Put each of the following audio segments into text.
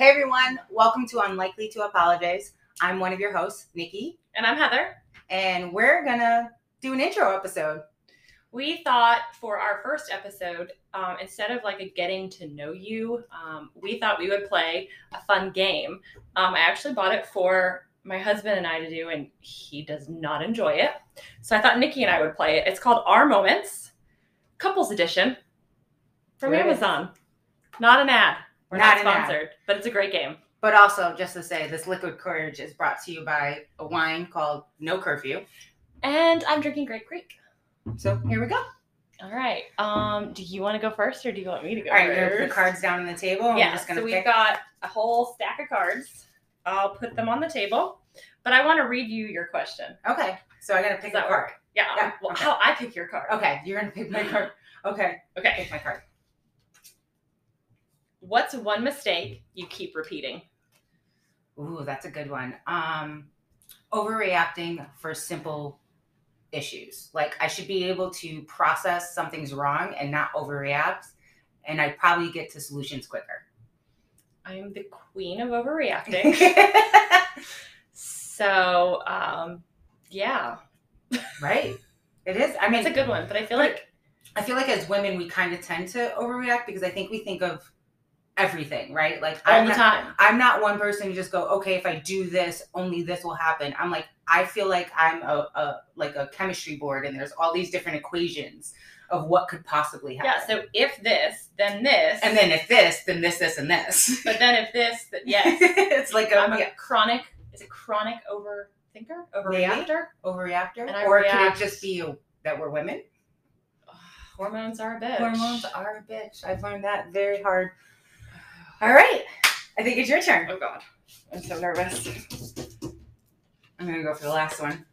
Hey everyone, welcome to Unlikely to Apologize. I'm one of your hosts, Nikki, And I'm Heather. and we're gonna do an intro episode. We thought for our first episode, um, instead of like a getting to know you, um, we thought we would play a fun game. Um, I actually bought it for my husband and I to do, and he does not enjoy it. So I thought Nikki and I would play it. It's called Our Moments, Couples Edition from. Amazon. Not an ad. We're Not not, ad. sponsored, but it's a great game. But also, just to say, this liquid courage is brought to you by a wine called No Curfew. And I'm drinking Grape Creek. So here we go. All right. Um, do you want to go first, or do you want me to go All right, first? put the cards down on the table. yeah, we're just gonna so we've got a whole stack of cards. I'll put them on the table, but I want to read you your question. Okay, so I gotta pick Does that card. work? Yeah. Yeah, Well, okay. how I pick your card. Okay, you're gonna pick my card. Okay, Okay. pick my card. What's one mistake you keep repeating? Ooh, that's a good one. Um, overreacting for simple issues. Like I should be able to process something's wrong and not overreact, and I'd probably get to solutions quicker. I'm the queen of overreacting. so, um, yeah, right? It is. I mean, it's a good one. But I feel like I feel like as women, we kind of tend to overreact because I think we think of everything, right? Like all I'm the not, time. I'm not one person who just go, okay, if I do this, only this will happen. I'm like, I feel like I'm a, a like a chemistry board, and there's all these different equations of what could possibly happen. Yeah. So if this, then this, and then if this, then this, this, and this. but then if this, then yes. it's like I'm a chronic. Is it chronic overthinker? Overreactor? overreactor, And I or could it just be that we're women? Hormones are a bitch. Hormones are a bitch. I've learned that very hard. All right, I think it's your turn. Oh God, I'm so nervous. I'm gonna go for the last one.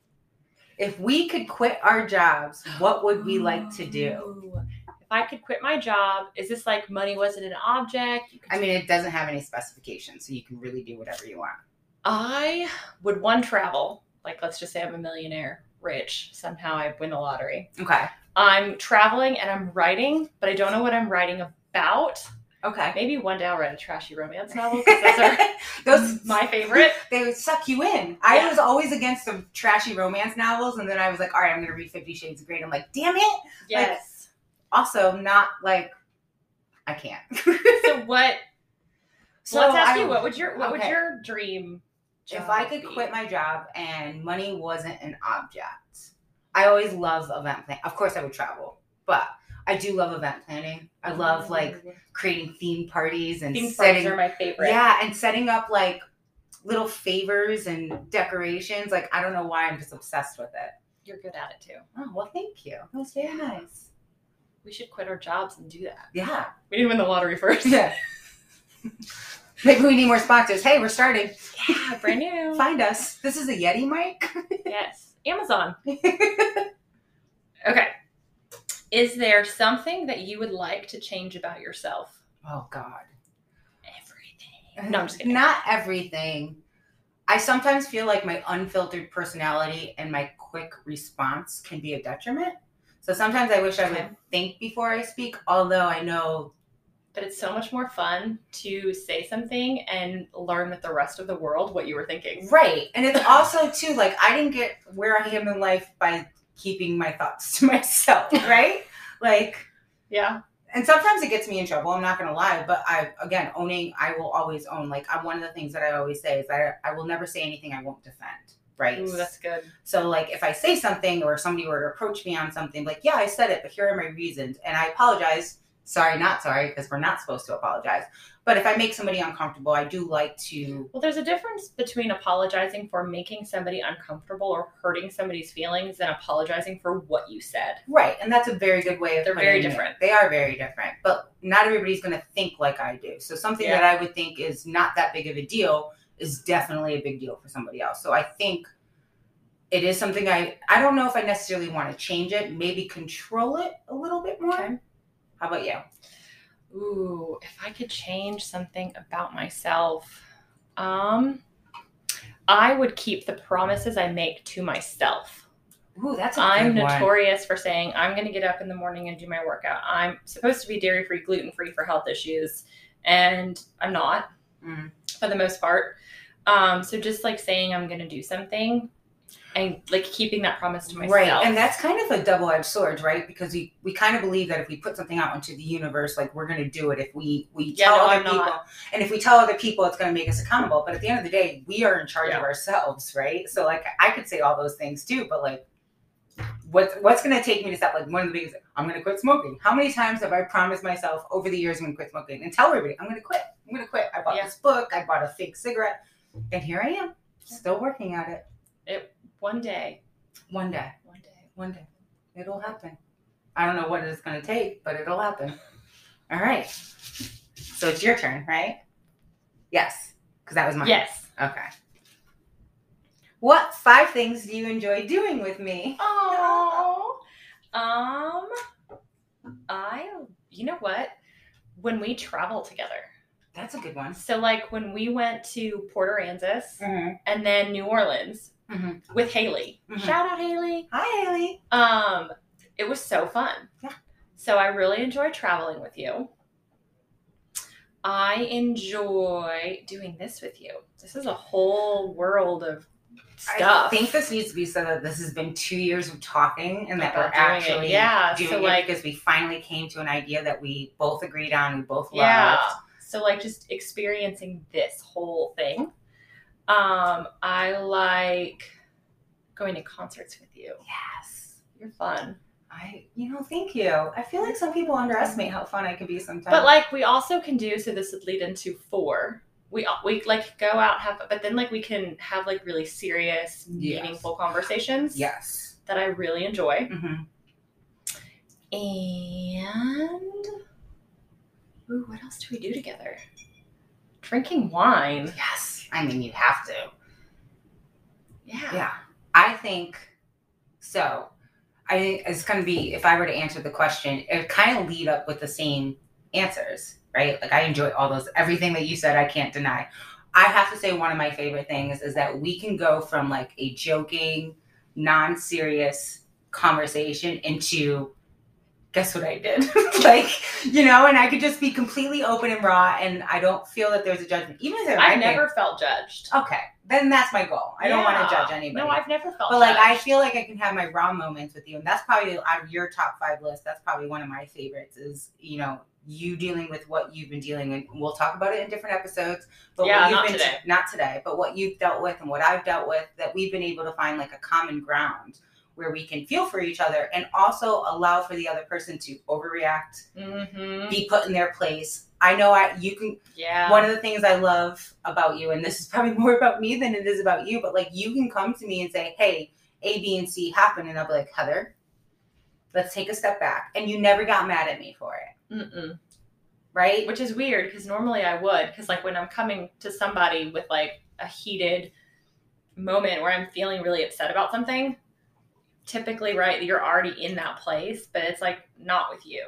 If we could quit our jobs, what would we like to do? If I could quit my job, is this like money wasn't an object? You could I mean, it doesn't have any specifications, so you can really do whatever you want. I would one travel. Like, let's just say I'm a millionaire, rich. Somehow I win the lottery. Okay. I'm traveling and I'm writing, but I don't know what I'm writing about. Okay. Maybe one day I'll write a trashy romance novel. Those are Those my favorite. they would suck you in. I was always against the trashy romance novels, and then I was like, all right, I'm gonna read Fifty Shades of Grey. And I'm like, damn it. Yes. Also, not like I can't. so what? So let's ask I- you. What would your What would your dream? if I could be? quit my job and money wasn't an object, I always love event planning. Of course, I would travel, but I do love event planning. I love like creating theme parties and Theme setting. parties are my favorite. Yeah, and setting up like little favors and decorations. Like I don't know why I'm just obsessed with it. You're good at it too. Oh well, thank you. That was very nice. We should quit our jobs and do that. Yeah. We need to win the lottery first. Yeah. Maybe we need more sponsors. Hey, we're starting. Yeah, brand new. Find us. This is a Yeti mic. Yes. Amazon. Okay. Is there something that you would like to change about yourself? oh God. Everything. No, I'm just kidding. Not everything. I sometimes feel like my unfiltered personality and my quick response can be a detriment. So sometimes I wish I would think before I speak, although I know But it's so much more fun to say something and learn with the rest of the world what you were thinking. right. And it's also too like I didn't get where I am in life by keeping my thoughts to myself, right? like Yeah. and sometimes it gets me in trouble i'm not gonna lie but i again owning i will always own like I'm, one of the things that i always say is that i will never say anything i won't defend right Ooh, that's good. so like if i say something or somebody were to approach me on something like yeah i said it but here are my reasons and i apologize sorry not sorry because we're not supposed to apologize but if i make somebody uncomfortable i do like to Well, there's a difference between apologizing for making somebody uncomfortable or hurting somebody's feelings and apologizing for what you said. right and that's a very good way of They're very it. different. they are very different but not everybody's going to think like i do so something Yeah. that i would think is not that big of a deal is definitely a big deal for somebody else so i think it is something i i don't know if i necessarily want to change it maybe control it a little bit more Okay. how about you Ooh, if I could change something about myself, um, I would keep the promises I make to myself. Ooh, that's a I'm good one. notorious for saying I'm going to get up in the morning and do my workout. I'm supposed to be dairy free, gluten free for health issues, and I'm not. Mm. for the most part. Um, so just like saying I'm going to do something and like keeping that promise to myself. Right. And that's kind of a double edged sword, right? Because we, we kind of believe that if we put something out into the universe, like we're going to do it if we, we Yeah, tell no, other I'm people. not. And if we tell other people, it's going to make us accountable. But at the end of the day, we are in charge Yeah. of ourselves, right? So, like, I could say all those things too, but like, what's what's going to take me to stop? Like, one of the biggest, I'm going to quit smoking. How many times have I promised myself over the years I'm going to quit smoking and tell everybody I'm going to quit? I'm going to quit. I bought Yeah. this book. I bought a fake cigarette, and here I am, still working at it. One day, One day. one day. One day. It'll happen. I don't know what it's going to take, but it'll happen. All right. So it's your turn, right? Yes. Because that was mine. Yes. Okay. What five things do you enjoy doing with me? Oh. Um, I, you know what? When we travel together. That's a good one. So, like when we went to Port Aransas Mm-hmm. and then New Orleans Mhm. with Haley. Mhm. Shout out Haley. Hi, Haley. Um, it was so fun. Yeah. So I really enjoy traveling with you. I enjoy doing this with you. This is a whole world of stuff. I think this needs to be said that this has been two years of talking and that About we're doing it. actually Yeah, doing so, it like- because we finally came to an idea that we both agreed on, we both yeah. So like just experiencing this whole thing. Um, I like going to concerts with you. Yes. You're fun. I, you know, thank you. I feel like some people underestimate how fun I can be sometimes. But like we also can do so this would lead into four. We we like go out have but then like we can have like really serious Yes. meaningful conversations yes. that I really enjoy. hmm And ooh, what else do we do together? Drinking wine. Yes. I mean, you have to. Yeah. Yeah. I think so. I think it's going to be, if I were to answer the question, it kind of lead up with the same answers, right? Like I enjoy all those, everything that you said, I can't deny. I have to say, one of my favorite things is that we can go from like a joking, non serious conversation into guess what I did? like, you know, and I could just be completely open and raw and I don't feel that there's a judgment. Even if I've might never felt judged. Okay. Then that's my goal. I don't want to judge anybody. No, I've never felt But like I feel like I can have my raw moments with you, and that's probably out of your top five list. That's probably one of my favorites. Is you know you dealing with what you've been dealing, and we'll talk about it in different episodes. But Yeah, what you've not been today. not today, but what you've dealt with and what I've dealt with, that we've been able to find like a common ground where we can feel for each other and also allow for the other person to overreact, Mhm. be put in their place. I know I you can Yeah. one of the things I love about you, and this is probably more about me than it is about you, but like you can come to me and say, Hey, A, B, and C happened, and I'll be like, Heather, let's take a step back. And you never got mad at me for it, Mm-mm. right? Which is weird because normally I would. Because like when I'm coming to somebody with like a heated moment where I'm feeling really upset about something, typically right you're already in that place, but it's like not with you.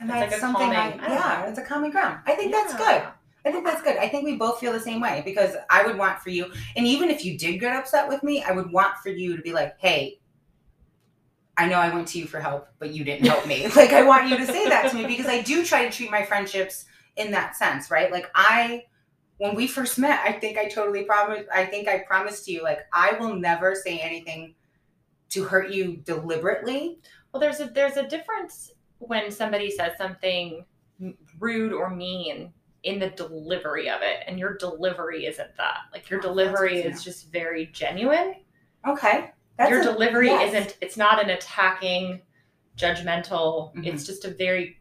And It's that's like a something calming- I don't yeah, know. it's a common ground. I think that's good. I think that's good. I think we both feel the same way because I would want for you, and even if you did get upset with me, I would want for you to be like, hey, I know I went to you for help, but you didn't help me. like, I want you to say that to me because I do try to treat my friendships in that sense, right? Like, I, when we first met, I think I totally promised, I think I promised to you, like, I will never say anything to hurt you deliberately. Well, there's a there's a difference when somebody says something rude or mean in the delivery of it, and your delivery isn't that. Like your Oh, delivery is just very genuine. Okay. your a- delivery yes. isn't. It's not an attacking, judgmental. Mhm. It's just a very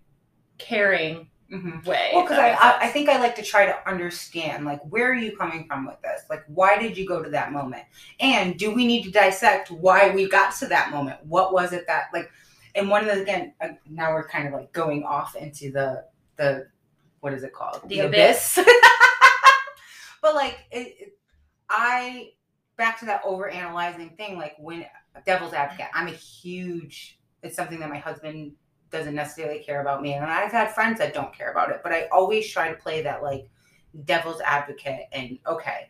caring Mhm. way. Well, because I, I, I think I like to try to understand, like, where are you coming from with this? Like, why did you go to that moment? And do we need to dissect why we got to that moment? What was it that, like, and one of the again, uh, now we're kind of like going off into the the what is it called? The abyss. but like, it, it, I back to that over analyzing thing. Like when devil's advocate, I'm a huge. It's something that my husband doesn't necessarily care about me, and I've had friends that don't care about it. But I always try to play that like devil's advocate. And okay,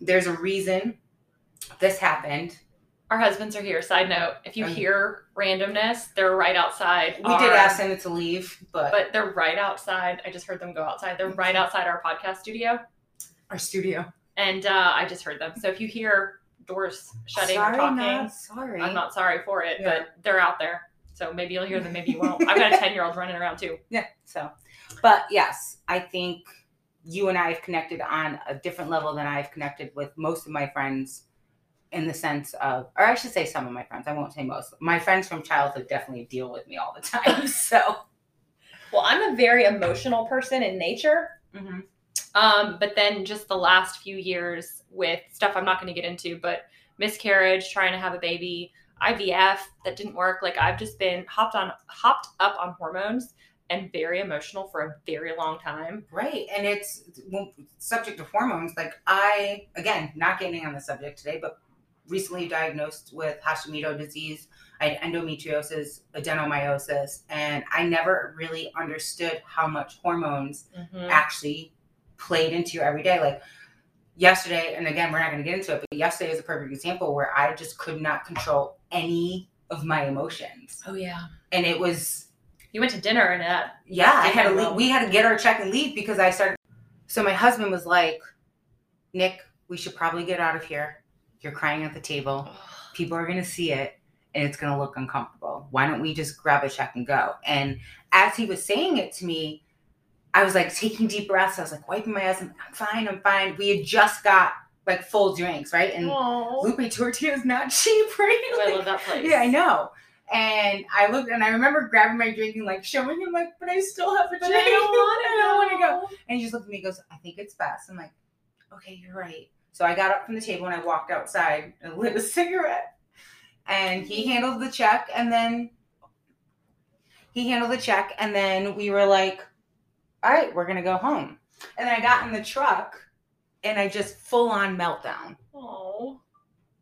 there's a reason this happened. Our husbands are here. Side note: If you Um, hear randomness, they're right outside. We did ask them to leave, but, but they're right outside. I just heard them go outside. They're right outside our podcast studio, our studio. and uh, I just heard them. So if you hear doors shutting sorry, or talking, not sorry. I'm not sorry for it, Yeah. but they're out there. So maybe you'll hear them, maybe you won't. I've got a 10 year old running around too. Yeah. So, but yes, I think you and I have connected on a different level than I've connected with most of my friends in the sense of, or I should say some of my friends. I won't say most. My friends from childhood definitely deal with me all the time. So, Well, I'm a very emotional person in nature. Mhm. Um, but then just the last few years with stuff I'm not going to get into, but miscarriage, trying to have a baby, IVF that didn't work. Like I've just been hopped on, hopped up on hormones and very emotional for a very long time. right. And it's well, subject to hormones. Like, I, again, not getting on the subject today, but recently diagnosed with Hashimoto disease. I had endometriosis, adenomyosis, and I never really understood how much hormones mm-hmm. actually played into your everyday. Like yesterday, and again, we're not going to get into it, but yesterday is a perfect example where I just could not control any of my emotions, Oh yeah. and it was You went to dinner and that. yeah. I had to leave. We had to get our check and leave because I started. So my husband was like, "Nick, we should probably get out of here. You're crying at the table. people are going to see it and it's going to look uncomfortable. Why don't we just grab a check and go? And as he was saying it to me, I was like taking deep breaths. I was like wiping my eyes. I'm fine. I'm fine. We had just got like full drinks, right? And Oh, Lupe Tortilla is not cheap, right? Oh, I love that place. yeah, I know. And I looked and I remember grabbing my drink and like showing him like, but I still have a But drink. I don't want I don't want to go. And he just looked at me and goes, I think it's best. I'm like, okay, you're right. So I got up from the table and I walked outside and lit a cigarette. And he mm-hmm. handled the check and then he handled the check and then we were like, all right, we're gonna go home. And then I got in the truck and I just full on meltdown. Oh.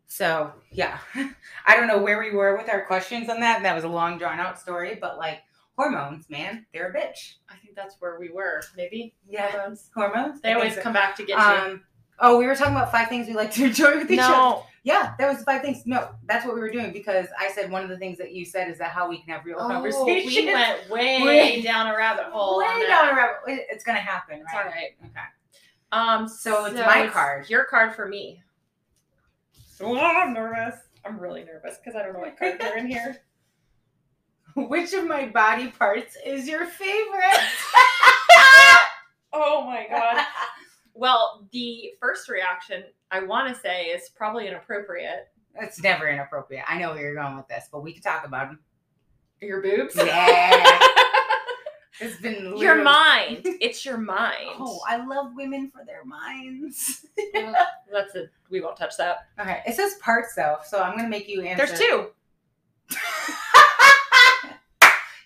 So yeah. I don't know where we were with our questions on that. That was a long drawn out story, but like hormones, man, they're a bitch. I think that's where we were. Maybe. Yeah. Hormones. Hormones. They I always so. come back to get you. Um, oh, we were talking about five things we like to enjoy with each other. No. Yeah, that was five things. No, that's what we were doing because I said one of the things that you said is that how we can have real Oh, conversations. we went way, Way- down a rabbit hole. Way down a rabbit. It's gonna happen, It's right? all right. Okay. Um, So it's my card. Your card for me. Oh, I'm nervous. I'm really nervous because I don't know what cards are in here. Which of my body parts is your favorite? Oh my god. Well, the first reaction I want to say is probably inappropriate. it's never inappropriate. I know where you're going with this, but we can talk about them. Your boobs. Yeah. It's been your mind. It's your mind. Oh, I love women for their minds. Well, that's it. We won't touch that. okay, it says parts though, so I'm gonna make you answer. There's two.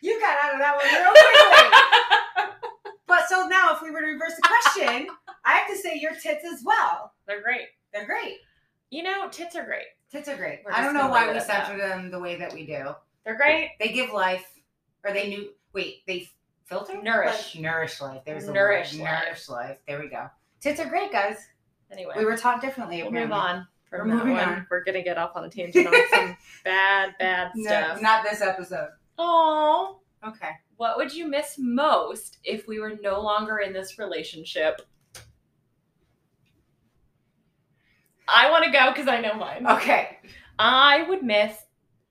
you got out of that one real quickly. but so now, if we were to reverse the question, I have to say your tits as well. They're great. They're great. You know, tits are great. Tits are great. I don't know why we at that. censor them the way that we do. They're great. They give life, or they knew. Wait, they filter, Nourish. Like, nourish life. There's the Nourish life. Nourish life. There we go. Tits are great, guys. Anyway, We were taught differently. we'll move on We're moving one. on. We're gonna get off on a tangent on some bad, bad No, stuff. not this episode. Oh, Okay. what would you miss most if we were no longer in this relationship? I want to go because I know mine. Okay. I would miss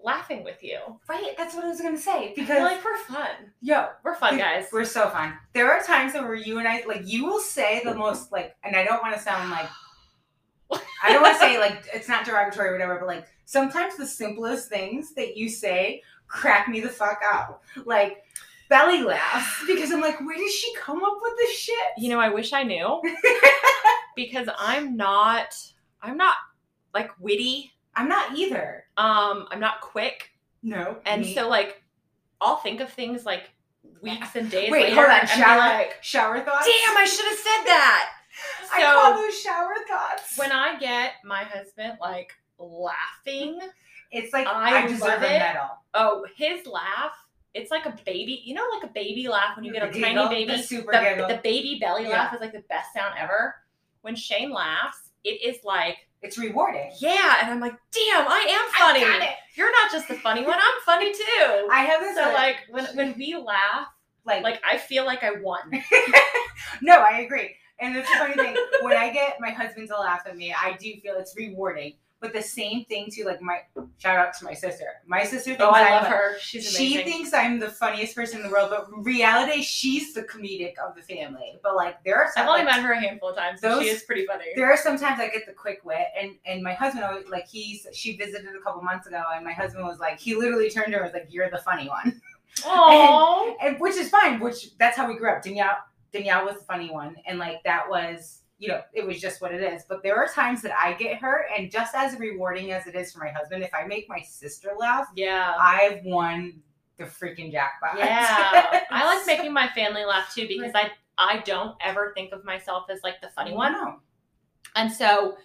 laughing with you. Right. That's what I was gonna say because like we're fun. yo, We're fun guys. We're so fun. There are times where you and I, like, you will say the most, like, and I don't want to sound like, I don't want to say, like, it's not derogatory or whatever, but, like, sometimes the simplest things that you say crack me the fuck up. Like, belly laughs, because I'm like, where does she come up with this shit? You know, I wish I knew because I'm not. I'm not like witty. I'm not either. Um, I'm not quick, No. and me. so like, I'll think of things like weeks and days Wait, later, hold on. Shower, like, shower thoughts? "Damn, I should have said that." I call those shower thoughts. when I get my husband like laughing, it's like, I I, deserve a medal. oh, his laugh. It's like a baby, you know, like a baby laugh when you get a The tiny giggle, baby. the super the, the baby belly Yeah. laugh is like the best sound ever. When Shane laughs, it is like, It's rewarding. yeah, and I'm like, damn, I am funny. I. You're not just the funny one, I'm funny too. I have this so like when when we laugh, like like I feel like I won. no, I agree. And it's a funny thing when I get my husband to laugh at me, I do feel it's rewarding. But the same thing too, like my shout out to my sister. My sister thinks Oh, I I'm love her. She's She thinks I'm the funniest person in the world, but reality, she's the comedic of the family. But like, there are some I've only like, met her a handful of times, and she is pretty funny. there are sometimes I get the quick wit, and and my husband always like he's she visited a couple months ago, and my husband was like he literally turned to her and was like, "You're the funny one," Oh, and which is fine. Which that's how we grew up. Danielle Danielle was the funny one, and like that was you know it was just what it is. But there are times that I get hurt, and just as rewarding as it is for my husband, if I make my sister laugh, yeah. I've won the freaking jackpot. Yeah, I like making my family laugh too because I I don't ever think of myself as like the funny one. And so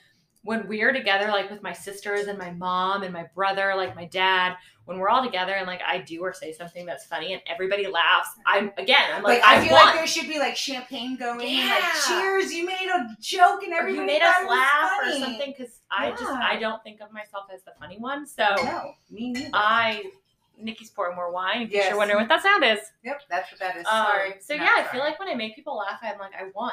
when we're together, like with my sisters and my mom and my brother, like my dad, when we're all together and like I do or say something that's funny and everybody laughs, I'm again, I'm like, Like, I I, feel won. like there should be like champagne going, and like cheers, you made a joke, and or everybody you made us laugh or something because I just I don't think of myself as the funny one. So No, me neither. I Nikki's pouring more wine. If Yes. you're wondering what that sound is. yep, that's what that is. Um, sorry. So Not yeah, I feel like when I make people laugh, I'm like I won.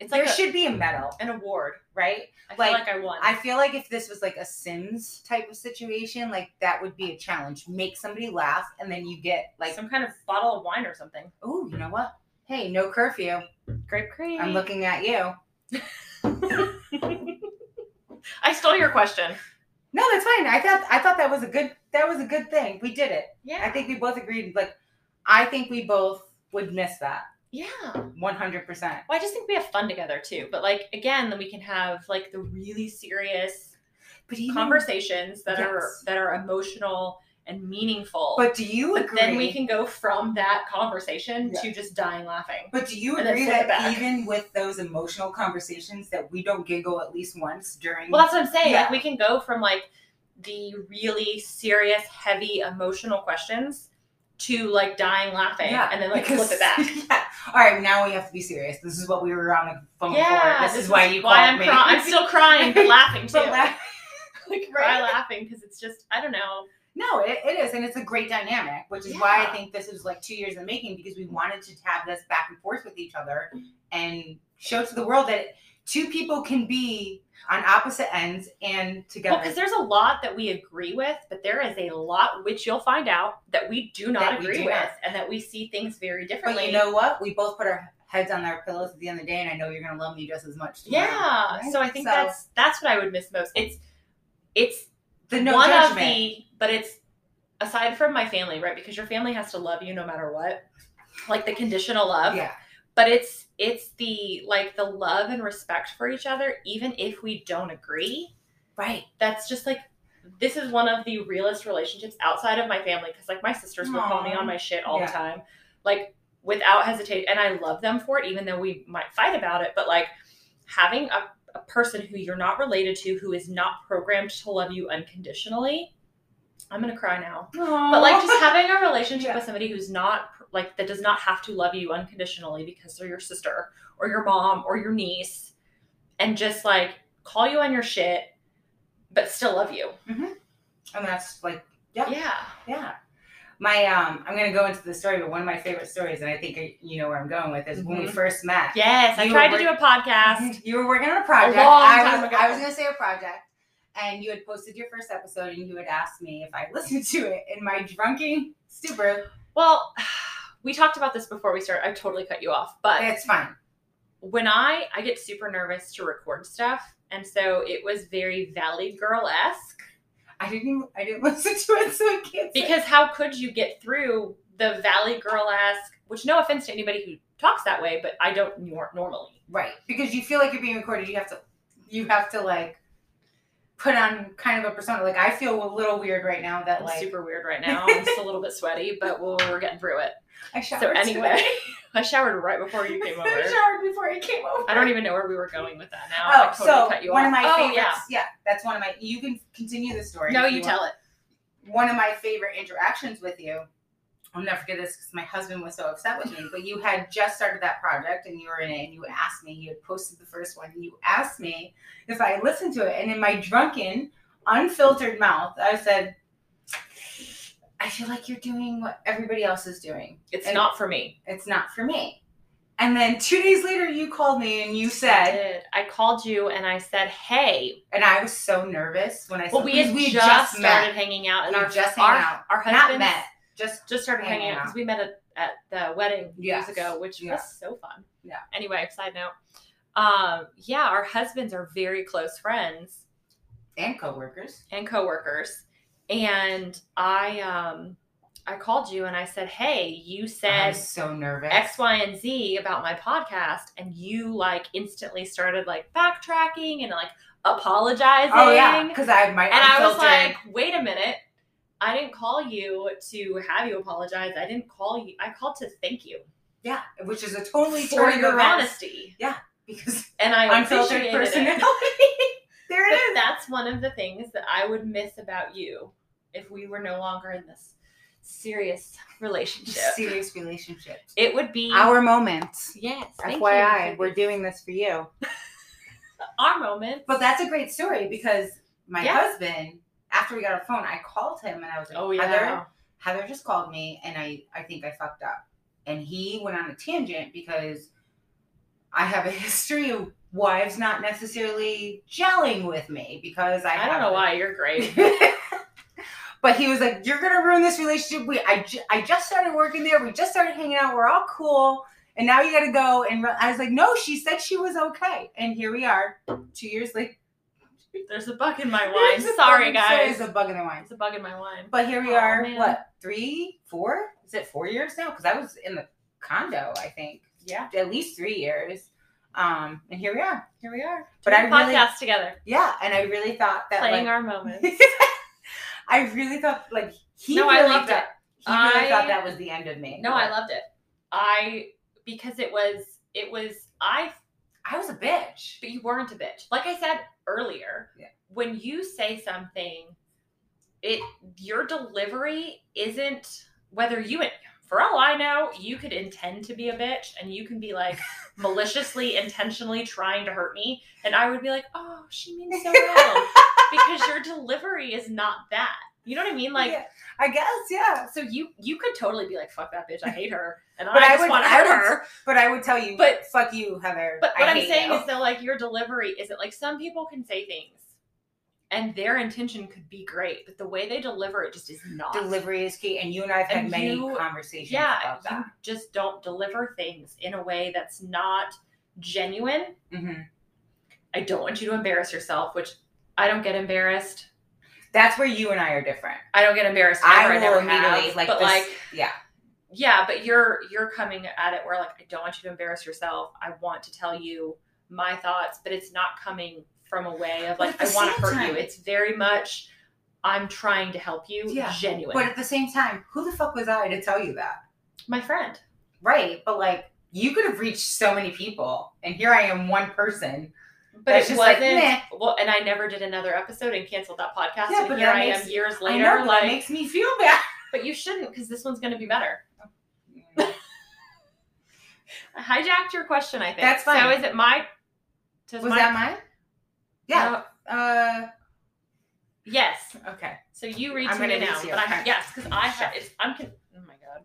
It's there like a- should be a medal, an award. right? I feel Like, like I won. I feel like if this was like a Sims type of situation, like that would be a challenge. Make somebody laugh, and then you get like, some kind of bottle of wine or something. oh, you know what? Hey, no curfew. Grape Creek. I'm looking at you. I stole your question. No, that's fine. I thought I thought that was a good that was a good thing. We did it. Yeah. I think we both agreed. Like, I think we both would miss that Yeah. one hundred percent. Well, I just think we have fun together too. But like again, then we can have like the really serious But even, conversations that are that are emotional and meaningful. But do you But agree? then we can go from that conversation Yeah. to just dying laughing. But do you agree that even with those emotional conversations, that we don't giggle at least once during? Well, that's what I'm saying. Yeah. Like we can go from like the really serious, heavy, emotional questions to like dying laughing, and then like because- flip it back. yeah. All right, now we have to be serious. This is what we were on the phone Yeah, for. This, is why you why called I'm I'm still crying, but laughing too. But la- like cry laughing because it's just I don't know. No, it, it is, and it's a great dynamic, which is why I think this was like two years in the making because we wanted to have this back and forth with each other and show to the world that two people can be on opposite ends and together. Well, because there's a lot that we agree with, but there is a lot which you'll find out that we do not we agree do with, not. and that we see things very differently. but you know what? We both put our heads on our pillows at the end of the day, and I know you're gonna love me just as much. tomorrow, yeah. right? So I think So- that's that's what I would miss most. It's it's the no one judgment. of the, but it's aside from my family, right? Because your family has to love you no matter what, like the conditional love. yeah, But it's it's the like the love and respect for each other, even if we don't agree. right. that's just like this is one of the realest relationships outside of my family because like my sisters will call me on my shit all Yeah. the time like without hesitation and i love them for it even though we might fight about it but like having a, a person who you're not related to who is not programmed to love you unconditionally i'm gonna cry now but like just having a relationship Yeah. with somebody who's not like that does not have to love you unconditionally because they're your sister or your mom or your niece and just like call you on your shit but still love you and that's like Yeah. yeah Yeah. My um I'm gonna go into the story, but one of my favorite stories, and I think you know where I'm going with is when we Mhm. first met. yes i tried to do a podcast You were working on a project. I was. I was gonna say a project. And you had posted your first episode and you had asked me if I listened to it in my drunken stupor. well we talked about this before we started i totally cut you off but It's fine. when i i get super nervous to record stuff and so it was very valley girl-esque I didn't I didn't listen to it, so I can't say. because how could you get through the valley girl-esque which no offense to anybody who talks that way but i don't nor- normally Right. Because you feel like you're being recorded, you have to you have to like put on kind of a persona. Like I feel a little weird right now that i'm like super weird right now i'm just a little bit sweaty but we'll, we're getting through it I showered so anyway i showered right before you came over I showered before you came over. i don't even know where we were going with that now Oh, i totally so cut you one off of my oh, favorites. yeah Yeah. that's one of my. You can continue the story. no you want. tell it One of my favorite interactions with you I'll never forget this because my husband was so upset with me. But you had just started that project and you were in it, and you asked me. You had posted the first one, and you asked me if I listened to it. And in my drunken, unfiltered mouth, I said, "I feel like you're doing what everybody else is doing. It's And- not for me. It's not for me." And then two days later, you called me and you said, did. I called you and I said, "Hey, and I was so nervous when I said, well, we had we just, met. started hanging out, and We our just our, out. our not husbands met, just just started hanging out. because we met at, at the wedding Yes. years ago, which Yeah. was so fun. Yeah. Anyway, side note. Um, yeah, our husbands are very close friends and coworkers. and coworkers. And I um I called you and I said, Hey, you said so nervous. X, Y, and Z about my podcast, and you like instantly started like backtracking and like apologizing. Oh yeah, because I have my And I was like, wait a minute. I didn't call you to have you apologize. I didn't call you. I called to thank you yeah, which is a totally for your event honesty. Yeah, because And I unfiltered personality. it. there But it is. that's one of the things that I would miss about you if we were no longer in this serious relationship. Serious relationship. It would be Our moment. yes. thank FYI, you. we're doing this for you. our moment. But that's a great story because my Yeah. husband, after we got our phone, I called him and I was like, oh yeah. Heather, Heather just called me and I, I think I fucked up. And he went on a tangent because I have a history of wives not necessarily gelling with me because I, I don't know why you're great. But he was like, "You're gonna ruin this relationship." We, I, ju- I just started working there. We just started hanging out. We're all cool, and now you got to go. And re-" I was like, "No, she said she was okay." And here we are, two years later. There's a bug in my There's wine. a Sorry, bug- guys. There's a bug in the wine. It's a bug in my wine. But here we Aw, are. man. What three, four? Is it four years now? Because I was in the condo. I think Yeah. at least three years. Um, and here we are. Here we are. But I a really- podcast together, Yeah, and I really thought that playing like, our moments. I really thought like he No, I really loved thought, He really I- thought that was the end of me. No, I loved it. I because it was it was I I was a bitch. but you weren't a bitch. Like I said earlier, Yeah. when you say something, it your delivery isn't whether you for all I know, you could intend to be a bitch and you can be like maliciously, intentionally trying to hurt me, and I would be like, oh, she means so well because your delivery is not that. You know what I mean? Like, Yeah, I guess, yeah. so you you could totally be like, fuck that bitch, I hate her, and But I I just would- want to hurt would- her. But I would tell you, But- fuck you, Heather. But what I'm saying you. is though, like your delivery isn't like some people can say things and their intention could be great, but the way they deliver it just is not. delivery is key, and you and I have had And many you- conversations Yeah, about you just don't deliver things in a way that's not genuine. hmm I don't want you to embarrass yourself, which I don't get embarrassed. That's where you and I are different. I don't get embarrassed. I Ever. I, will never immediately have. like, but this- like, yeah, yeah, but you're you're coming at it where like I don't want you to embarrass yourself. I want to tell you my thoughts, but it's not coming from a way of like I want to hurt time- you. It's very much I'm trying to help you, Yeah, genuine. but at the same time, who the fuck was I to tell you that? my friend. Right, but like you could have reached so many people, and here I am, one person. But it just like, wasn't meh. well, and I never did another episode and canceled that podcast. Yeah, and but here I makes- am years I later. know, but like, makes me feel bad. but you shouldn't because this one's going to be better. I hijacked your question. I think That's fine. So is it my? was my- that mine? Yeah. No. Uh. yes. Okay. So you read to me now, you. but I yes, because I have. it's, I'm con- oh my god,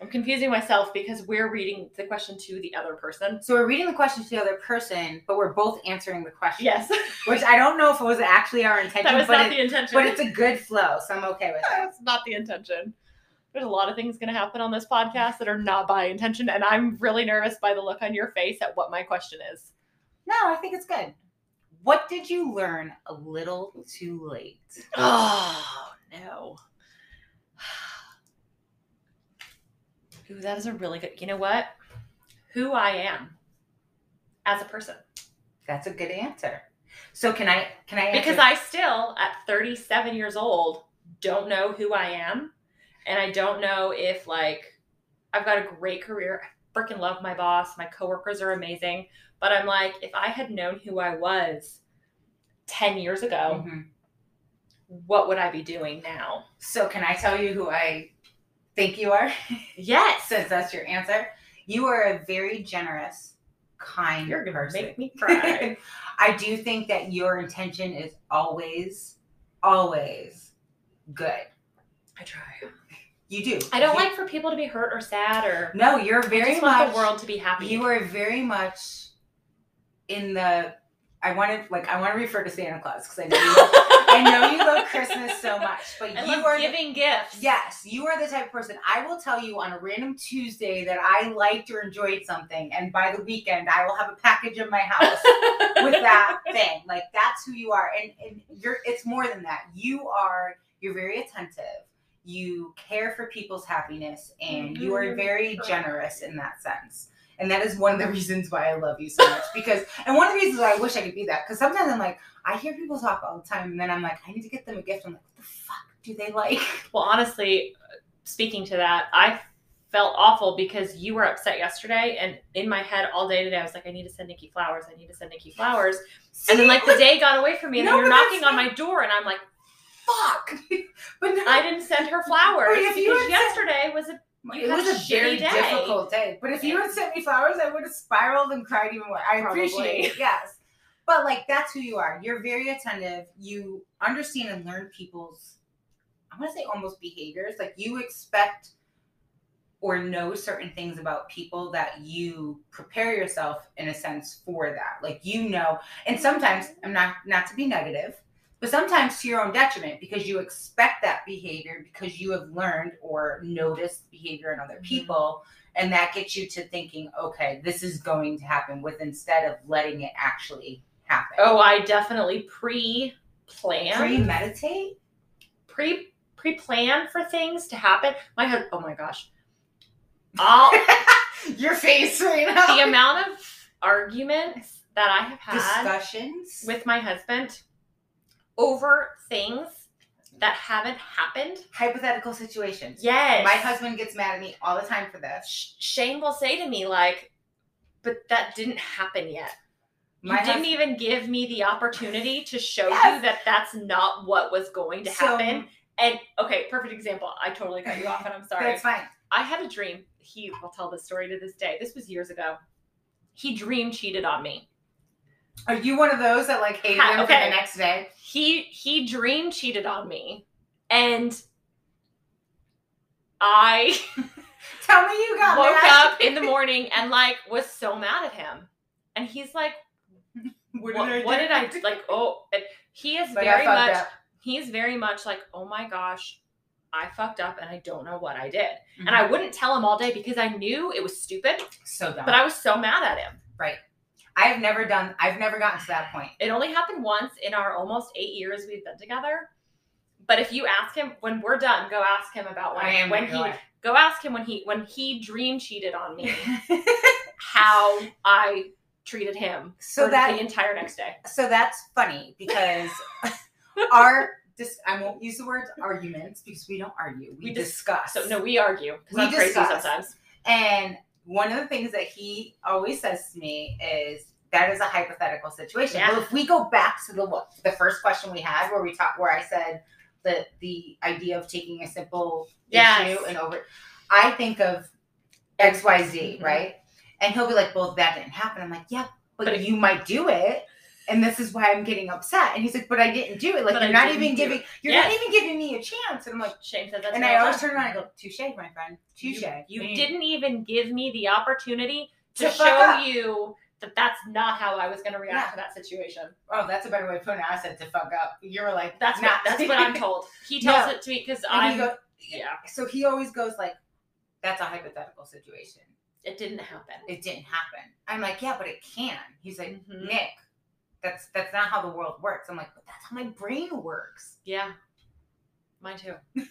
I'm confusing myself because we're reading the question to the other person. So we're reading the question to the other person, but we're both answering the question. Yes, Which I don't know if it was actually our intention, that was but, not it- the intention. but it's a good flow, so I'm okay with it. That's not the intention. There's a lot of things going to happen on this podcast that are not by intention, and I'm really nervous by the look on your face at what my question is. No, I think it's good. What did you learn a little too late? Oh no. Ooh, that is a really good. You know what? Who I am as a person. That's a good answer. So can I can I answer? Because I still, at 37 years old, don't know who I am. And I don't know if, like, I've got a great career. I freaking love my boss. My coworkers are amazing. But I'm like, if I had known who I was 10 years ago, Mhm. what would I be doing now? So can I tell you who I think you are, Yes. since that's your answer. You are a very generous, kind You're gonna person. make me cry. I do think that your intention is always, always good. I try. You do. I don't You- like for people to be hurt or sad or No, you're I very just much. want the world to be happy. You are very much in the. I want to like. I want to refer to Santa Claus because I know you. Love, I know you love Christmas so much, but I you are. the- giving gifts. Yes, you are the type of person. I will tell you on a random Tuesday that I liked or enjoyed something, and by the weekend, I will have a package in my house with that thing. Like that's who you are, and and you're. It's more than that. You are. You're very attentive. You care for people's happiness, and you are Mhm. very generous in that sense. And that is one of the reasons why I love you so much. Because, and one of the reasons I wish I could be that. Because sometimes I'm like, I hear people talk all the time, and then I'm like, I need to get them a gift. I'm like, what the fuck do they like? Well, honestly, speaking to that, I felt awful because you were upset yesterday, and in my head all day today, I was like, I need to send Nikki flowers. I need to send Nikki flowers. And then, like, the day got away from me, and No, then you're knocking on my door, and I'm like, fuck. but no, I didn't send her flowers if you had yesterday was a it was a a very day. difficult day. But if you had sent me flowers, I would have spiraled and cried even more. I Probably. appreciate it. Yes. But like that's who you are. You're very attentive. You understand and learn people's I want to say almost behaviors. Like you expect or know certain things about people that you prepare yourself in a sense for that. Like you know, and sometimes I'm not not to be negative, but sometimes to your own detriment because you expect that behavior because you have learned or noticed behavior in other Mhm. people and that gets you to thinking okay this is going to happen with instead of letting it actually happen Oh, I definitely pre-plan. premeditate pre pre-plan for things to happen. My husband, oh my gosh, all your face right now the amount of arguments that I have had discussions with my husband over things that haven't happened. hypothetical situations Yes, my husband gets mad at me all the time for this Shane will say to me like, "But that didn't happen yet. You my didn't hus- even give me the opportunity to show Yes. you that that's not what was going to So- happen." And okay, perfect example. I totally cut you off, and I'm sorry. that's fine I had a dream. He will tell this story to this day. This was years ago. He dream cheated on me. Are you one of those that like hated Ha- him for the next day He he dream cheated on me, and I tell me you got woke mad. up in the morning and like was so mad at him. And he's like, what "What, did I what did I do?" like?" Oh, and he is Like, very much. up. He's very much like, "Oh my gosh." I fucked up and I don't know what I did. Mhm. And I wouldn't tell him all day because I knew it was stupid, so dumb but I was so mad at him. I have never done. I've never gotten to that point. It only happened once in our almost eight years we've been together. But if you ask him when we're done, go ask him about when, I am when he go go ask him when he when he dream cheated on me, how I treated him so for that the entire next day. so that's funny because our dis- I won't use the words arguments because we don't argue. We, We dis- discuss. So no, we argue because We I'm crazy discuss. sometimes. And one of the things that he always says to me is that is a hypothetical situation. Yeah. Well, if we go back to the the first question we had where we talked where I said the the idea of taking a simple Yes. issue and over I think of XYZ, Mhm. right? And he'll be like, Well, that didn't happen. I'm like, Yeah, but, But if- you might do it. And this is why I'm getting upset. And he's like, But I didn't do it. Like But you're I not even giving you're Yes. not even giving me a chance. And I'm like, Shane said that. and I always turn around and go, touche, my friend. Touche. You, you didn't even give me the opportunity to, To show you that that's not how I was going to react Yeah. to that situation. Oh, that's a better way of putting it. I said to fuck up. You were like, That's not. what that's what I'm told. He tells No. it to me because I'm go- yeah. so he always goes like, that's a hypothetical situation. It didn't happen. It didn't happen. I'm like, yeah, but it can. He's like, Mhm. Nick, that's that's not how the world works. I'm like, but that's how my brain works. Yeah, mine too.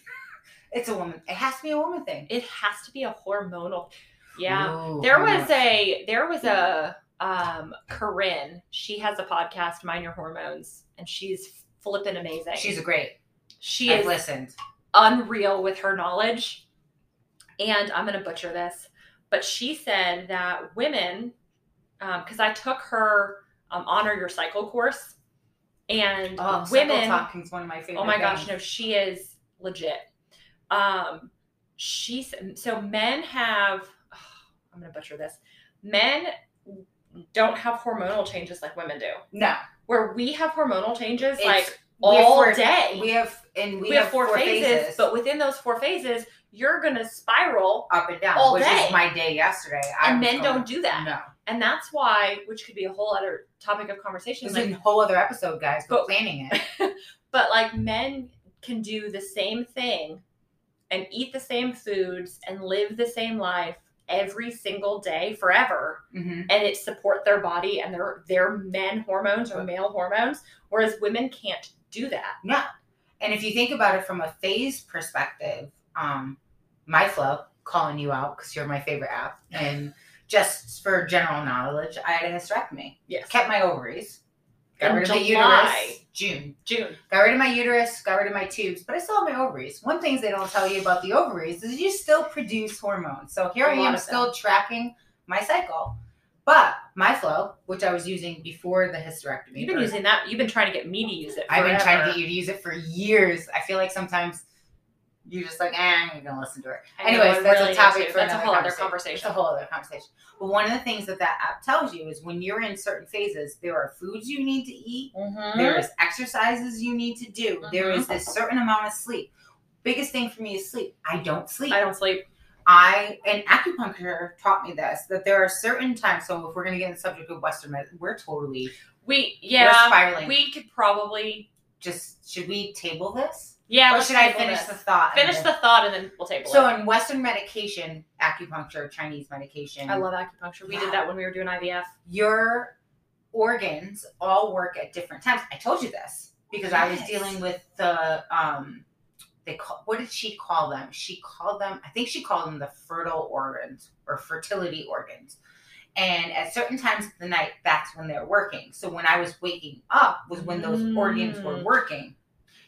It's a woman. It has to be a woman thing. It has to be a hormonal. Yeah, Ooh, there was a there was a um Corinne. She has a podcast, Mind Your Hormones, and she's flipping amazing. She's a great. she I've is listened. unreal with her knowledge. And I'm going to butcher this, but she said that women, because I took her um, Honor Your Cycle course, and Oh, women, women talking is one of my favorite. oh my gosh, no, she is legit. Um, she so men have i'm gonna butcher this men don't have hormonal changes like women do No. where we have hormonal changes It's- like all four- day We have and we, we, have, four, phases, but within those four phases you're gonna spiral up and down, all which day. is my day yesterday. I and men going- don't do that No. And that's why which could be a whole other topic of conversation This like is a whole other episode, guys. But- planning it. but like men can do the same thing and eat the same foods and live the same life every single day forever hmm and it support their body and their their men hormones or male hormones whereas women can't do that No. And if you think about it from a phase perspective, um, my flow calling you out because you're my favorite app, and just for general knowledge, I had a hysterectomy. yes Kept my ovaries. Got In rid of the July. uterus. June. june Got rid of my uterus. Got rid of my tubes, but I still have my ovaries. One thing they don't tell you about the ovaries is you still produce hormones. So here A I am still tracking my cycle. But MyFlo, which I was using before the hysterectomy, you've been or- using that you've been trying to get me to use it I've been trying to get you to use it for years. I feel like sometimes you're just like, eh, you're gonna listen to it. I Anyways, that's really a topic for that's a another whole other It's conversation a whole other conversation. But one of the things that that app tells you is when you're in certain phases, there are foods you need to eat, Mhm. there is exercises you need to do, there Mhm. is this certain amount of sleep. Biggest thing for me is sleep. I don't sleep. i don't sleep I and acupuncture taught me this that there are certain times. So if we're gonna get in the subject of Western medicine, we're totally we we're yeah spiraling. we could probably just should we table this? Yeah or should I finish this. the thought? finish the thought and then we'll table So it in Western medication, acupuncture, Chinese medication, i love acupuncture we Yeah. did that when we were doing ivf your organs all work at different times. I told you this because I was dealing with the um they call what did she call them? She called them I think she called them the fertile organs or fertility organs. And at certain times of the night, that's when they're working. So when I was waking up was when those organs were Mm. working.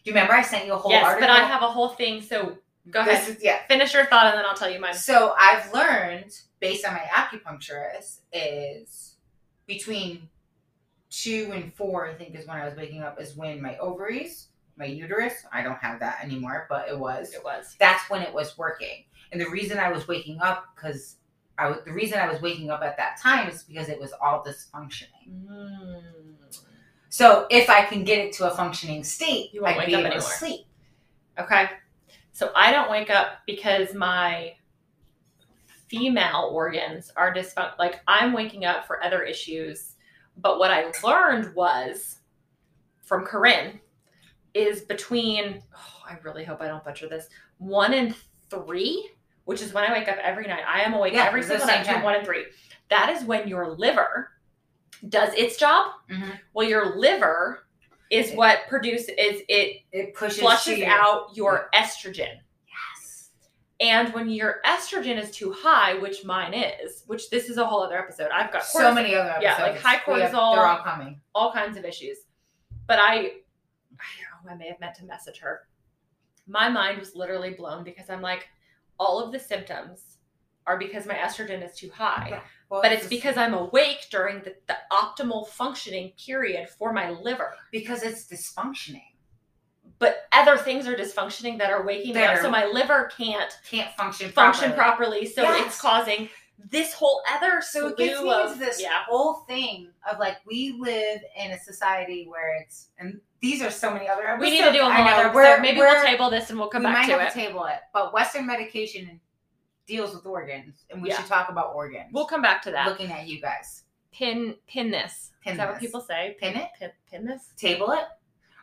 Do you remember I sent you a whole yes article? but i have a whole thing so go ahead is, yeah, finish your thought and then i'll tell you mine So I've learned, based on my acupuncturist, is between two and four, I think is when I was waking up, is when my ovaries, my uterus, I don't have that anymore, but it was. it was That's when it was working. And the reason I was waking up, because I was, the reason I was waking up at that time is because it was all dysfunctioning. Mm. So if I can get it to a functioning state, You won't I'd wake be up able anymore. to sleep. Okay. So I don't wake up because my female organs are dysfunct like I'm waking up for other issues. But what I learned was from Corinne is between oh, I really hope I don't butcher this, one and three, which is when I wake up every night. I am awake Yeah, every single night between one and three. That is when your liver does its job. Mhm. Well, your liver is what produces is it It pushes flushes your- out your estrogen. Yes. And when your estrogen is too high, which mine is, which this is a whole other episode. I've got so many other episodes. Yeah, like high We have- cortisol. they're all coming. all kinds of issues. But I, I know I may have meant to message her. My mind was literally blown because I'm like, all of the symptoms are because my estrogen is too high. Well, But it's because I'm awake during the, the optimal functioning period for my liver. because it's dysfunctioning. But other things are dysfunctioning that are waking me up. So my liver can't Can't function function properly. properly. So Yes. it's causing this whole other So it gets me of into this yeah. whole thing of like we live in a society where it's and these are so many other episodes. We need to do a whole other Maybe we'll table this and we'll come we back might to have it. to table it, but Western medication deals with organs, and we Yeah. should talk about organs. We'll come back to that. looking at you guys. pin pin this. Pin Is that what people say? Pin it? Pin, pin this. Table it.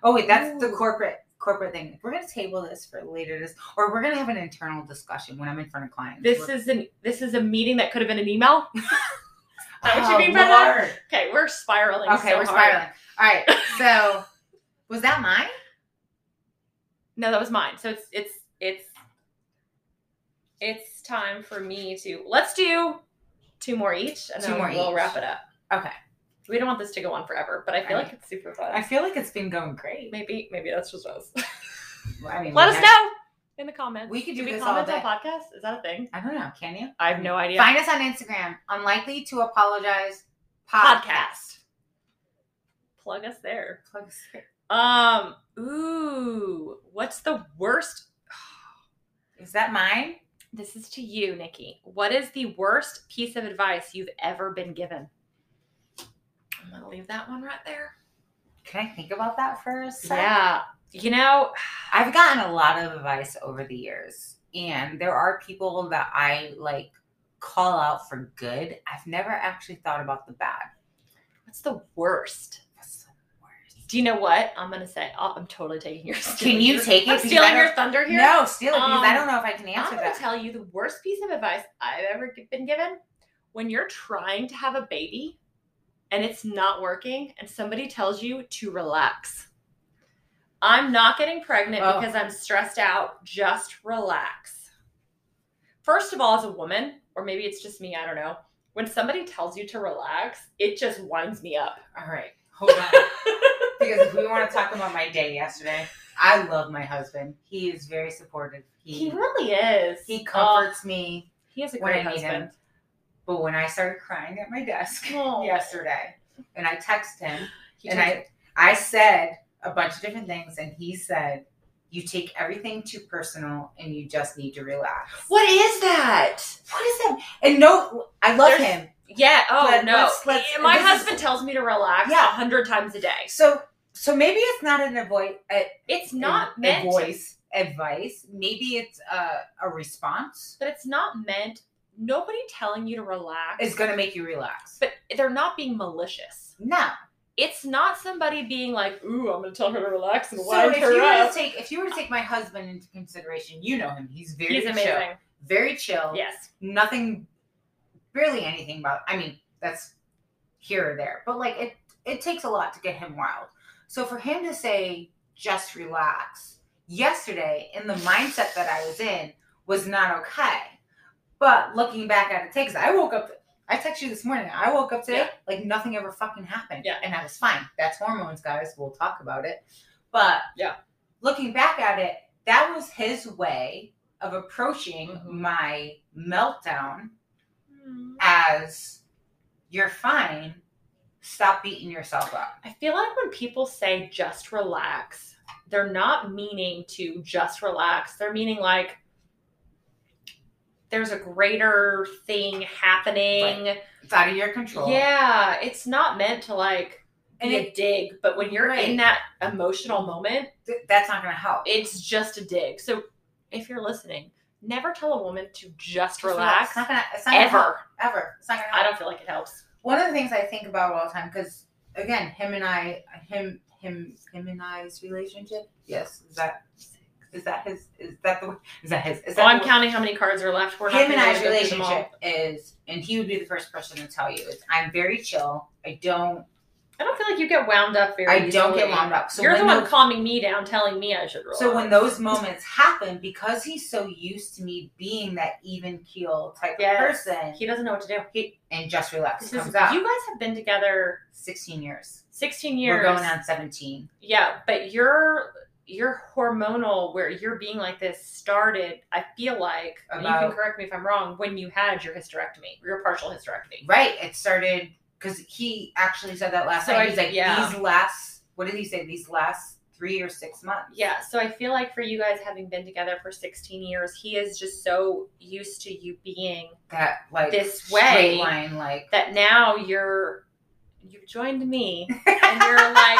Oh wait, that's the corporate corporate thing. We're gonna table this for later, this or we're gonna have an internal discussion when I'm in front of clients. This We're- is an this is a meeting that could have been an email. that what you mean by that? Okay, we're spiraling. Okay, so we're hard. spiraling. All right, so was that mine? No, that was mine. So it's it's it's it's time for me to let's do two more each, and Two then more we'll each. wrap it up. Okay. We don't want this to go on forever, but I feel like it's super fun. I feel like it's been going great. maybe maybe that's just us. I mean, Let us know in the comments. We could do we this comment on podcast? Is that a thing? I don't know. Can you? I have no idea. Find us on Instagram. Unlikely to apologize. Podcast. Plug us there. Plug us here. Um. Ooh. What's the worst? Is that mine? This is to you, Nikki. What is the worst piece of advice you've ever been given? I'm gonna leave that one right there. Can I think about that for a sec? Yeah. You know, I've gotten a lot of advice over the years, and there are people that I like call out for good. I've never actually thought about the bad. what's the worst? What's the worst? Do you know what? I'm gonna say. Oh, I'm totally taking your. Can you take it? I'm stealing your thunder here. No, steal it because I Um, don't know if I can answer that. I'm gonna that. tell you the worst piece of advice I've ever been given when you're trying to have a baby and it's not working, and somebody tells you to relax. I'm not getting pregnant Oh. because I'm stressed out. Just relax. First of all, as a woman, or maybe it's just me, I don't know. When somebody tells you to relax, it just winds me up. All right, hold on. because if we want to talk about my day yesterday, I love my husband. He is very supportive. he He really is. he Oh, comforts me. he is a when great I need him. husband. But when I started crying at my desk Oh. yesterday, and I texted him, He and I I said a bunch of different things, and he said, "You take everything too personal, and you just need to relax." What is that? What is that? And no, I love There's- him. Yeah. Oh But no. let's- let's- My this is- husband tells me to relax a Yeah. hundred times a day. So so maybe it's not an avoid uh, It's not a meant, to- voice advice. Maybe it's a, a response. but it's not meant. Nobody telling you to relax It's gonna make you relax. but they're not being malicious. No. It's not somebody being like, "Ooh, I'm going to tell her to relax and So wind if her you were up." to take if you were to take my husband into consideration, you know him. He's very He's chill. amazing. Very chill. Yes. Nothing barely anything about I mean, that's here or there. But like it it takes a lot to get him wild. So for him to say just relax yesterday in the mindset that I was in was not okay. But looking back at it takes I woke up I texted you this morning. I woke up today Yeah. like nothing ever fucking happened. Yeah. And I was fine. That's hormones, guys. We'll talk about it. But Yeah. looking back at it, that was his way of approaching Mhm. my meltdown as you're fine. Stop beating yourself up. I feel like when people say just relax, they're not meaning to just relax. They're meaning like there's a greater thing happening. It's out of your control. Yeah, it's not meant to like And be a it, dig, but when you're Right. in that emotional moment, th- that's not going to help. it's just a dig. So if you're listening, never tell a woman to just relax It's not going to it's not gonna help. ever. Ever. It's not going to I don't feel like it helps. One of the things I think about all the time, because again, him and I, him, him, him and I's relationship. Yes, is that is that his? Is that the? Is that his? Is that oh, I'm the- counting how many cards are left. We're him and I's go through them all. relationship is, and he would be the first person to tell you. Is I'm very chill. I don't. I don't feel like you get wound up very I don't get wound up. So You're the one those- calming me down, telling me I should relax. So when those moments happen, because he's so used to me being that even keel type Yes. of person, he doesn't know what to do. he and just relax out. you guys have been together 16 years. 16 years. We're going on 17. Yeah, but your your hormonal where you're being like this started. I feel like and you can correct me if I'm wrong. When you had your hysterectomy, your partial hysterectomy. Right. It started because he actually said that last So night. He's like, yeah. these last, what did he say? These last three or six months. Yeah, so I feel like for you guys having been together for 16 years, he is just so used to you being That like This way. line, like that now you're you've joined me and you're like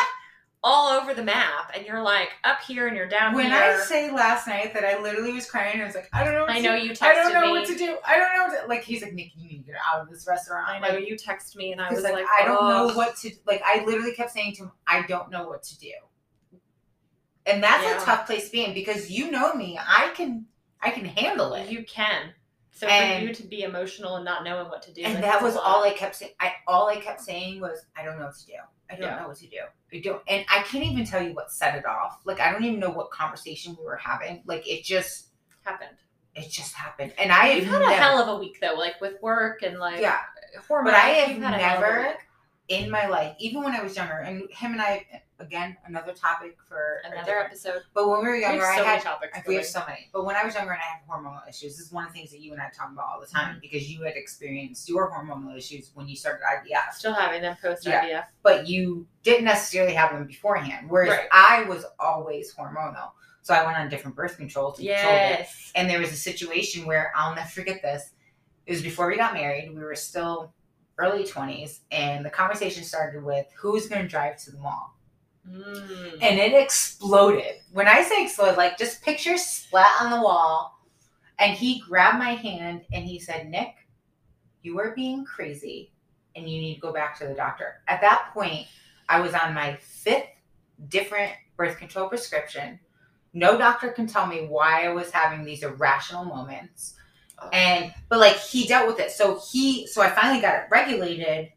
all over the map and you're like up here and you're down here. when here. I say last night that I literally was crying I was like, I don't know. What I know do. you texted I don't know me. what to do. I don't know. What to, like he's like, Nikki, you need to get out of this restaurant. I know Like, you text me and I was like, like, I don't know what to like. I literally kept saying to him, I don't know what to do, and that's Yeah. a tough place to be in because you know me. I can I can handle it, You can. So And- for you to be emotional and not knowing what to do, and that was all I kept saying. I all I kept saying was, I don't know what to do. I don't Yeah. know what to do. I don't, and I can't even tell you what set it off. Like I don't even know what conversation we were having. Like it just happened. it just happened, and I have had a hell of a week though, like with work and like yeah. hormones. But I have you've a hell of a never. In my life, even when I was younger, and him and I, again, another topic for another episode. But when we were We younger, have I so many had topics. we have so many. But when I was younger and I had hormonal issues, this is one of the things that you and I talk about all the Mm-hmm. time because you had experienced your hormonal issues when you started IVF, Still having them post Yeah. IVF. but you didn't necessarily have them beforehand. Whereas Right. I was always hormonal. So I went on different birth control to control it. And there was a situation where I'll never forget this. It was before we got married. We were still early 20s. And the conversation started with who's going to drive to the mall. Mm. And it exploded. When I say explode, like just picture splat on the wall. And he grabbed my hand and he said, Nick, you are being crazy and you need to go back to the doctor. At that point, I was on my fifth different birth control prescription. No doctor can tell me why I was having these irrational moments. And but like he dealt with it. So he so I finally got it regulated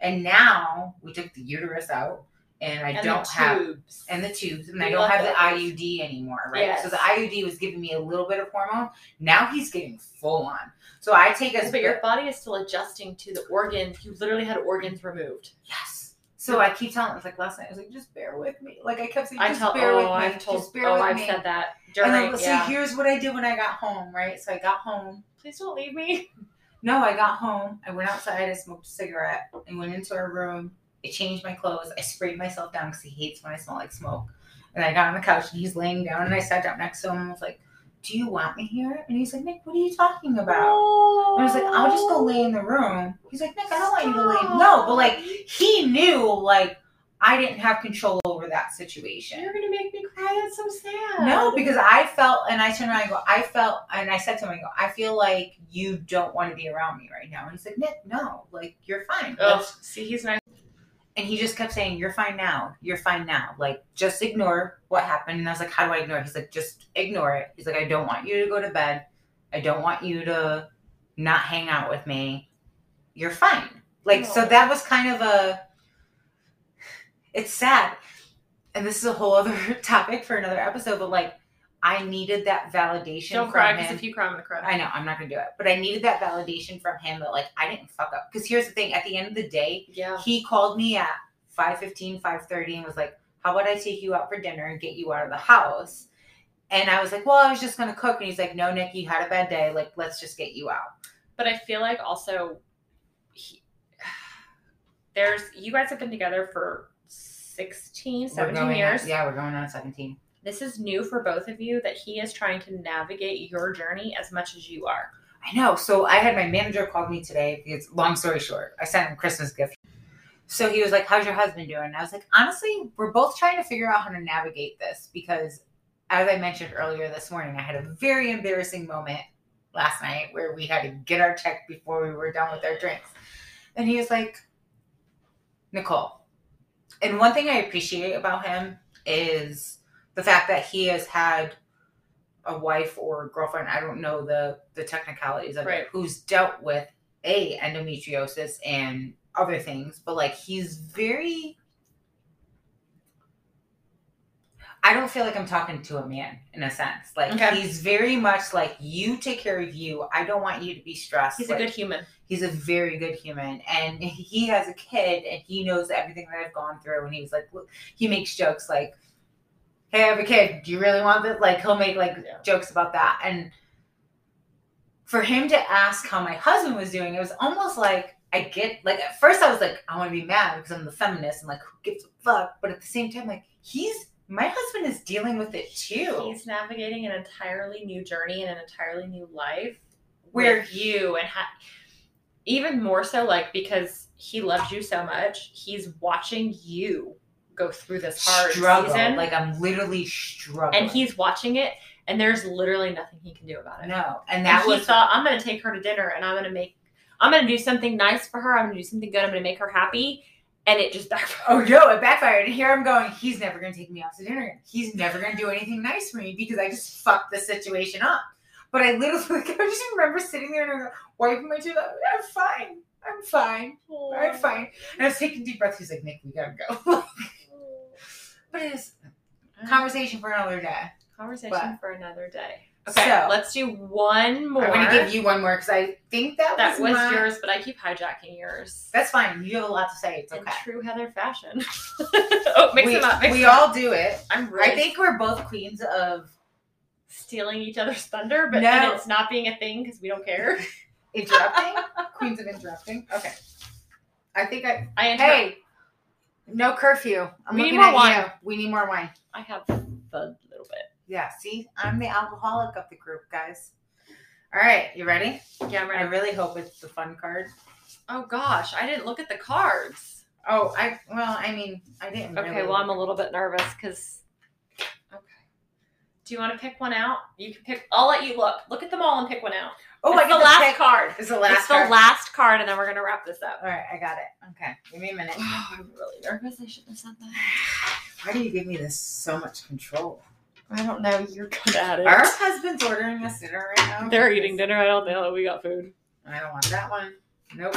and now we took the uterus out and I and don't have tubes. and the tubes, and We I don't have the. IUD anymore, right? So the IUD was giving me a little bit of hormone. Now he's getting full on. So I take as but your body is still adjusting to the organs. You literally had organs removed. yes. So I keep telling, it's like last night, I was like, just bear with me. Like I kept saying, I just tell. bear Oh, with me. I've told. just bear Oh, with I've me. said that and during. then, so yeah. here's what I did when I got home, right? So I got home. Please don't leave me. No, I got home. I went outside. I smoked a cigarette. I went into our room. I changed my clothes. I sprayed myself down because he hates when I smell like smoke. And I got on the couch and he's laying down and I sat down next to him and was like, Do you want me here? And he's like, Nick, what are you talking about? And I was like, I'll just go lay in the room. He's like, Nick, I don't want you to lay. No, but like he knew like I didn't have control over that situation. You're gonna make me cry. That's so sad. No, because I felt, and I turned around and I go, I felt, and I said to him, I go, I feel like you don't want to be around me right now. And he's like, Nick, no, like you're fine. Oh, see, he's nice. And he just kept saying, You're fine now. You're fine now. Like, just ignore what happened. And I was like, How do I ignore it? He's like, Just ignore it. He's like, I don't want you to go to bed. I don't want you to not hang out with me. You're fine. Like, so that was kind of a, it's sad. And this is a whole other topic for another episode, but like, I needed that validation Don't from cry because if you cry, I'm gonna cry. I know I'm not gonna do it, but I needed that validation from him that like I didn't fuck up. Because here's the thing: at the end of the day, yeah. he called me at 5.15, 5.30 and was like, "How about I take you out for dinner and get you out of the house?" And I was like, "Well, I was just gonna cook." And he's like, "No, Nick, you had a bad day. Like, let's just get you out." But I feel like also, he, there's you guys have been together for 16, 17 years. On, yeah, we're going on 17. This is new for both of you that he is trying to navigate your journey as much as you are. I know. So I had my manager called me today. It's long story short, I sent him Christmas gift. So he was like, "How's your husband doing?" And I was like, "Honestly, we're both trying to figure out how to navigate this because, as I mentioned earlier this morning, I had a very embarrassing moment last night where we had to get our check before we were done with our drinks." And he was like, "Nicole." And one thing I appreciate about him is the fact that he has had a wife or girlfriend, I don't know the the technicalities of Right. it, who's dealt with a endometriosis and other things, but like he's very I don't feel like I'm talking to a man in a sense. Like Okay. he's very much like you take care of you. I don't want you to be stressed. He's Like, a good human. he's a very good human and he has a kid and he knows everything that I've gone through and he was like he makes jokes like hey I have a kid do you really want this? Like he'll make like Yeah. jokes about that. And for him to ask how my husband was doing it was almost like I get like at first I was like I want to be mad because I'm the feminist and like who gives a fuck? But at the same time like he's my husband is dealing with it too. He's navigating an entirely new journey and an entirely new life Where- with you and ha- even more so like because he loves you so much, he's watching you go through this hard struggle season like I'm literally struggling and he's watching it and there's literally nothing he can do about it. no and And that he was thought, I'm going to take her to dinner and I'm going to make, I'm going to do something nice for her. I'm going to do something good. I'm going to make her happy. And it just backfired. Oh no, it backfired. And here I'm going, he's never gonna take me out to dinner. He's never gonna do anything nice for me because I just fucked the situation up. But I literally like, I just remember sitting there and I'm wiping my tears. I'm fine. I'm fine. I'm fine. And I was taking deep breaths. He's like, Nick, we gotta go. but it's uh, conversation for another day. Conversation But- for another day. Okay, So- let's do one more. I'm gonna give you one more because I think that, that was my- yours, but I keep hijacking yours. That's fine. You have a lot to say. It's in okay. true Heather fashion. oh, mix we them up. Mix we them up. all do it. I'm really I think we're both queens of stealing each other's thunder, but No. it's not being a thing because we don't care. interrupting. queens of interrupting. Okay. I think I I interrupt. Hey, no curfew. I'm We need more at wine. you. We need more wine. I have a little bit. Yeah, see, I'm the alcoholic of the group, guys. All right, you ready? Yeah, I'm I really hope it's the fun card. Oh gosh, I didn't look at the cards. Oh, I well, I mean, I didn't. Okay, really well, I'm a little bit nervous because. Okay. Do you want to pick one out? You can pick. I'll let you look. Look at them all and pick one out. Oh, it's I the last pick- card. It's the last. it's the card. last card, and then we're gonna wrap this up. All right, I got it. Okay, give me a minute. Oh, I'm really nervous. I shouldn't have said that. Why do you give me this so much control? I don't know. You're good at it. Our husband's ordering us dinner right now. They're eating dinner. I don't know. We got food. I don't want that one. Nope.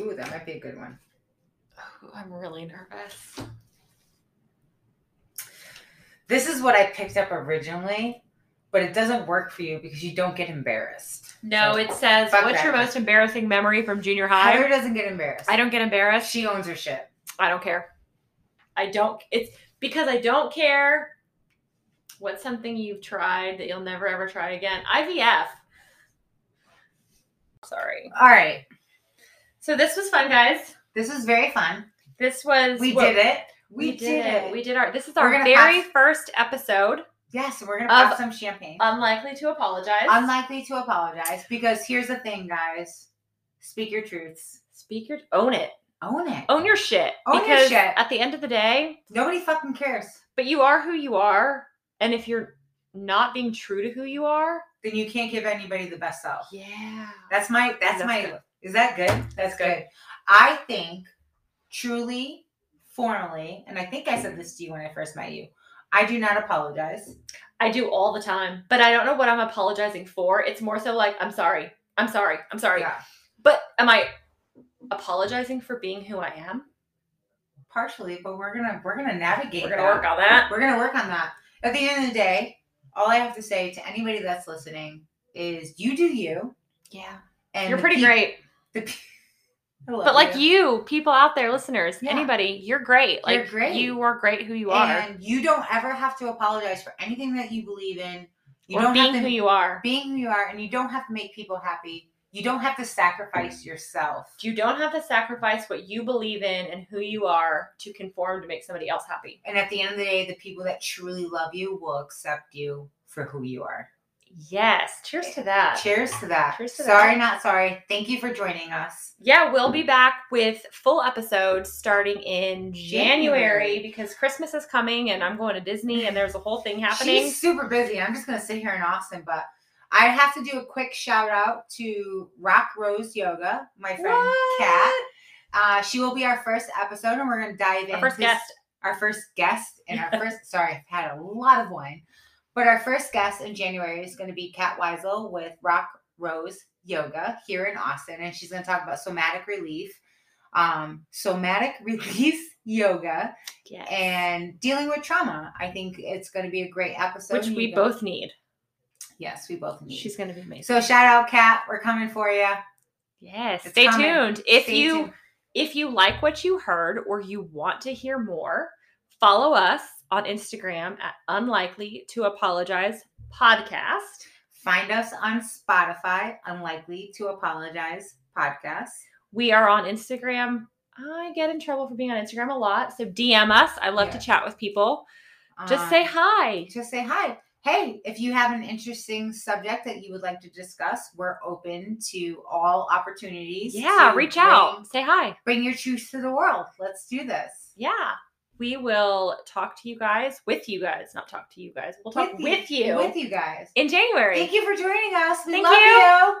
Ooh, that might be a good one. Oh, I'm really nervous. This is what I picked up originally, but it doesn't work for you because you don't get embarrassed. No, So, it says, "What's your most embarrassing memory from junior high?" doesn't get embarrassed. I don't get embarrassed. She owns her shit. I don't care. I don't. It's because I don't care. What's something you've tried that you'll never ever try again? IVF. Sorry. All right. So this was fun, guys. This was very fun. This was We what- did it. We, We, did, it. We did our. This is our very pass- first episode. Yes, we're gonna Of- pop some champagne. Unlikely to apologize. Unlikely to apologize because here's the thing, guys. Speak your truths. Speak your. Own it. Own it. Own your shit. Own your because shit. at the end of the day, Nobody fucking cares. but you are who you are, and if you're not being true to who you are, Then you can't give anybody the best self. yeah, That's my that's, That's my good. is that good? That's good. I think truly, formally, and I think I said mm-hmm. this to you when I first met you. I do not apologize. I do all the time, but I don't know what I'm apologizing for. It's more so like, I'm sorry. I'm sorry. I'm sorry. Yeah. But am I apologizing for being who I am? Partially, but we're gonna we're gonna navigate. We're going to that. work on that. We're gonna work on that. At the end of the day, all I have to say to anybody that's listening is you do you. Yeah. And You're pretty peop- great. the pe- But like you, people out there, listeners, Yeah. anybody, you're great. Like You're great. you are great who you are. and you don't ever have to apologize for anything that you believe in. You or don't being have to who you are. being who you are, and you don't have to make people happy. You don't have to sacrifice yourself. You don't have to sacrifice what you believe in and who you are to conform to make somebody else happy. And at the end of the day, the people that truly love you will accept you for who you are. Yes. Cheers to that. Cheers to that. Cheers to sorry, that. not sorry. Thank you for joining us. Yeah, we'll be back with full episodes starting in January January. because Christmas is coming and I'm going to Disney and there's a whole thing happening. She's super busy. I'm just gonna sit here in Austin, but I have to do a quick shout out to Rock Rose Yoga, my friend What? Kat. Uh, she will be our first episode, and we're gonna dive in. Our first guest. our first guest, and our first. sorry, I've had a lot of wine, but our first guest in January is going to be Kat Weisel with Rock Rose Yoga here in Austin, and she's going to talk about somatic relief, um, somatic release yoga, Yes. and dealing with trauma. I think it's going to be a great episode. Which we both need. yes, we both need. She's going to be amazing. so shout out, Kat. We're coming for you. yes. It's Stay coming. tuned. If Stay you tuned. if you like what you heard or you want to hear more, follow us on Instagram at unlikely to apologize podcast. find us on Spotify, Unlikely to Apologize podcast. We are on Instagram. I get in trouble for being on Instagram a lot. So DM us. I love Yeah. to chat with people. Just Um, say hi. just say hi. Hey, if you have an interesting subject that you would like to discuss, we're open to all opportunities. Yeah, reach out. Say hi. bring your truth to the world. Let's do this. Yeah. We will talk to you guys with you guys, not talk to you guys. We'll talk with, you, With you guys. in January. Thank you for joining us. We Thank love you. you.